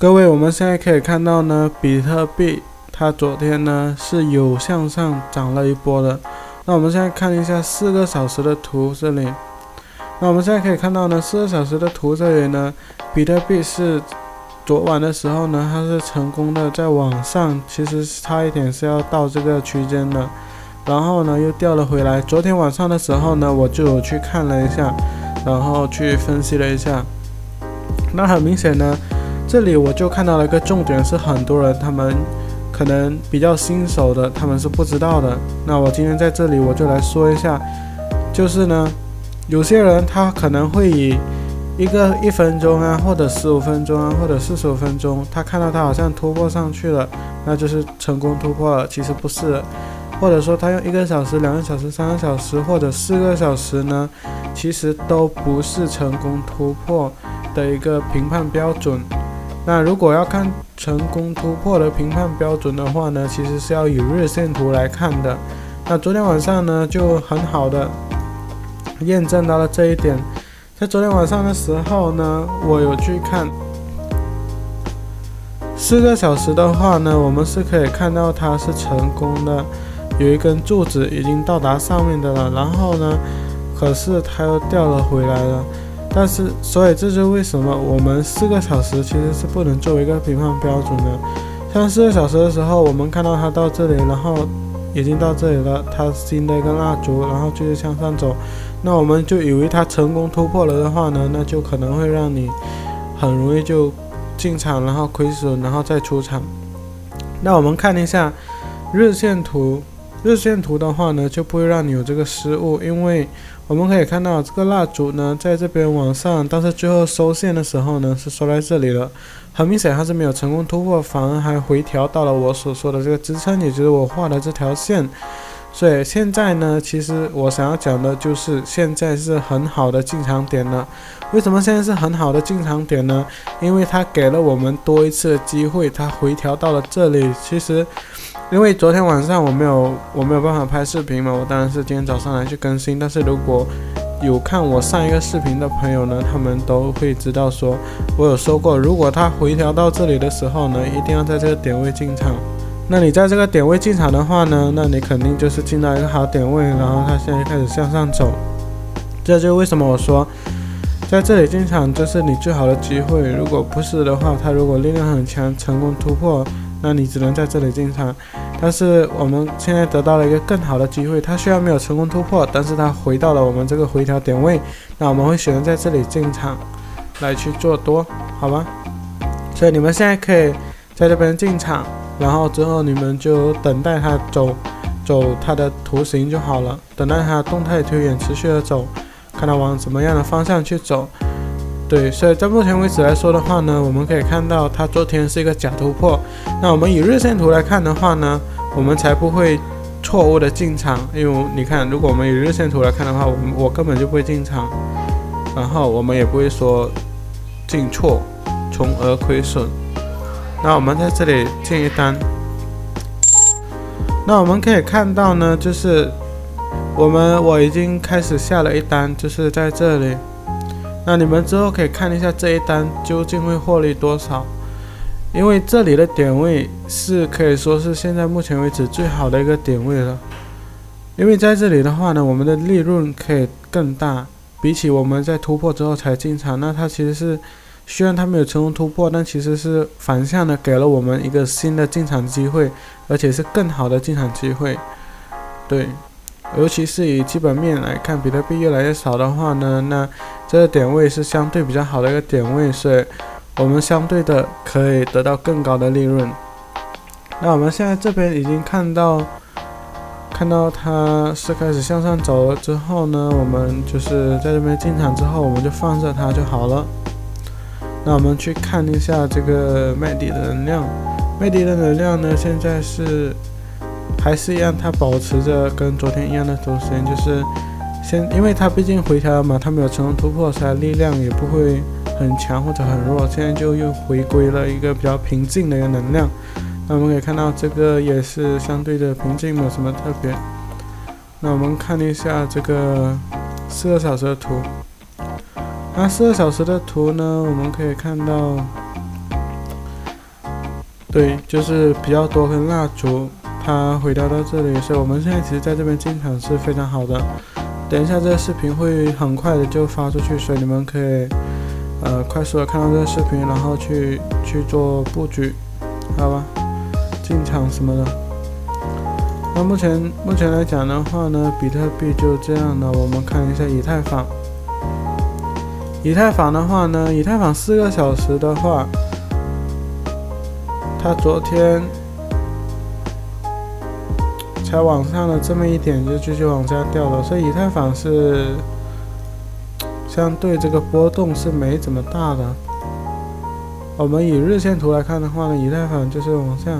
各位，我们现在可以看到呢，比特币它昨天呢是有向上涨了一波的。那我们现在看一下四个小时的图这里。那我们现在可以看到呢，四个小时的图这里呢，比特币是昨晚的时候呢，它是成功的在往上，其实差一点是要到这个区间的，然后呢又掉了回来。昨天晚上的时候呢，我就有去看了一下，然后去分析了一下。那很明显呢。这里我就看到了一个重点，是很多人他们可能比较新手的，他们是不知道的。那我今天在这里我就来说一下，就是呢，有些人他可能会以一个一分钟啊，或者十五分钟啊，或者四十五分钟，他看到他好像突破上去了，那就是成功突破了。其实不是，或者说他用一个小时、两个小时、三个小时或者四个小时呢，其实都不是成功突破的一个评判标准。那如果要看成功突破的评判标准的话呢，其实是要以日线图来看的。那昨天晚上呢，就很好的验证到了这一点。在昨天晚上的时候呢，我有去看四个小时的话呢，我们是可以看到它是成功的，有一根柱子已经到达上面的了。然后呢，可是它又掉了回来了。但是，所以这就是为什么我们四个小时其实是不能作为一个评判标准的。像四个小时的时候，我们看到它到这里，然后已经到这里了，它新的一个蜡烛，然后继续向上走，那我们就以为它成功突破了的话呢，那就可能会让你很容易就进场，然后亏损，然后再出场。那我们看一下日线图，日线图的话呢，就不会让你有这个失误，因为。我们可以看到这个蜡烛呢，在这边往上，但是最后收线的时候呢，是收在这里了。很明显，它是没有成功突破，反而还回调到了我所说的这个支撑，也就是我画的这条线。所以现在呢，其实我想要讲的就是，现在是很好的进场点了。为什么现在是很好的进场点呢？因为它给了我们多一次机会，它回调到了这里。其实。因为昨天晚上我没有我没有办法拍视频嘛，我当然是今天早上来去更新。但是如果有看我上一个视频的朋友呢，他们都会知道说，我有说过，如果它回调到这里的时候呢，一定要在这个点位进场。那你在这个点位进场的话呢，那你肯定就是进到一个好点位，然后它现在开始向上走。这就为什么我说在这里进场就是你最好的机会。如果不是的话，它如果力量很强，成功突破。那你只能在这里进场，但是我们现在得到了一个更好的机会，它虽然没有成功突破，但是它回到了我们这个回调点位，那我们会选择在这里进场来去做多，好吗？所以你们现在可以在这边进场，然后之后你们就等待它走走它的图形就好了，等待它动态推演持续的走，看它往什么样的方向去走。对，所以在目前为止来说的话呢，我们可以看到它昨天是一个假突破。那我们以日线图来看的话呢，我们才不会错误的进场。因为你看，如果我们以日线图来看的话，我们我根本就不会进场，然后我们也不会说进错，从而亏损。那我们在这里建一单，那我们可以看到呢，就是我们我已经开始下了一单，就是在这里。那你们之后可以看一下这一单究竟会获利多少，因为这里的点位是可以说是现在目前为止最好的一个点位了。因为在这里的话呢，我们的利润可以更大，比起我们在突破之后才进场，那它其实是虽然它没有成功突破，但其实是反向的给了我们一个新的进场机会，而且是更好的进场机会，对。尤其是以基本面来看，比特币越来越少的话呢，那这个点位是相对比较好的一个点位，所以我们相对的可以得到更高的利润。那我们现在这边已经看到，看到它是开始向上走了之后呢，我们就是在这边进场之后，我们就放着它就好了。那我们去看一下这个麦迪的能量，麦迪的能量呢，现在是。还是一样，它保持着跟昨天一样的走势，就是先，因为它毕竟回调了嘛，它没有成功突破，所以力量也不会很强或者很弱，现在就又回归了一个比较平静的一个能量。那我们可以看到，这个也是相对的平静，没有什么特别。那我们看一下这个四个小时的图，那四个小时的图呢，我们可以看到对，就是比较多根蜡烛，它毁掉到这里，所以我们现在其实在这边进场是非常好的。等一下这个视频会很快的就发出去，所以你们可以呃快速的看到这个视频，然后去去做布局，好吧？进场什么的。那目前目前来讲的话呢，比特币就这样的。我们看一下以太坊。以太坊的话呢，以太坊四个小时的话。它昨天才往上了这么一点，就继续往下掉了，所以以太坊是相对这个波动是没怎么大的。我们以日线图来看的话呢，以太坊就是往下，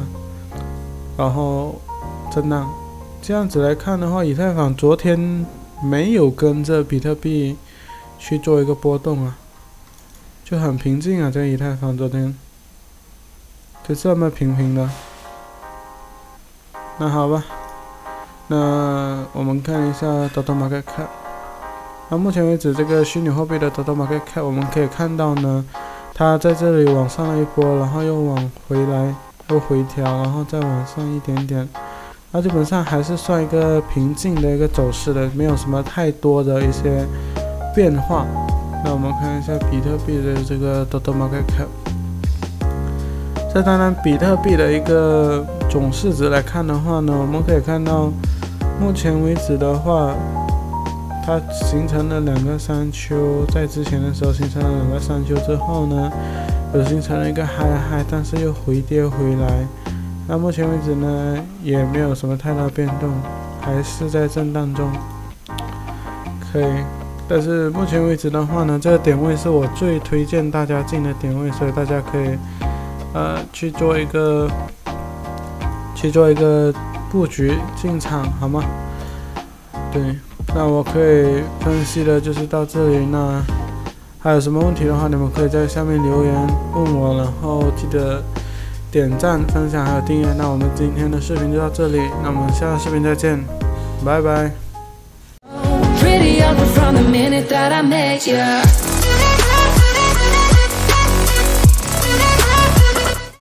然后震荡。这样子来看的话，以太坊昨天没有跟着比特币去做一个波动啊，就很平静啊，这个以太坊昨天。就这么平平的，那好吧，那我们看一下 Total Market Cap。那目前为止，这个虚拟货币的 Total Market Cap，我们可以看到呢，它在这里往上了一波，然后又往回来，又回调，然后再往上一点点，那基本上还是算一个平静的一个走势的，没有什么太多的一些变化。那我们看一下比特币的这个 Total Market Cap。这当然，比特币的一个总市值来看的话呢，我们可以看到，目前为止的话，它形成了两个山丘，在之前的时候形成了两个山丘之后呢，又形成了一个嗨嗨，但是又回跌回来。那目前为止呢，也没有什么太大变动，还是在震荡中。可以，但是目前为止的话呢，这个点位是我最推荐大家进的点位，所以大家可以。呃，去做一个，去做一个布局进场，好吗？对，那我可以分析的就是到这里。那还有什么问题的话，你们可以在下面留言问我，然后记得点赞、分享还有订阅。那我们今天的视频就到这里，那我们下个视频再见，拜拜。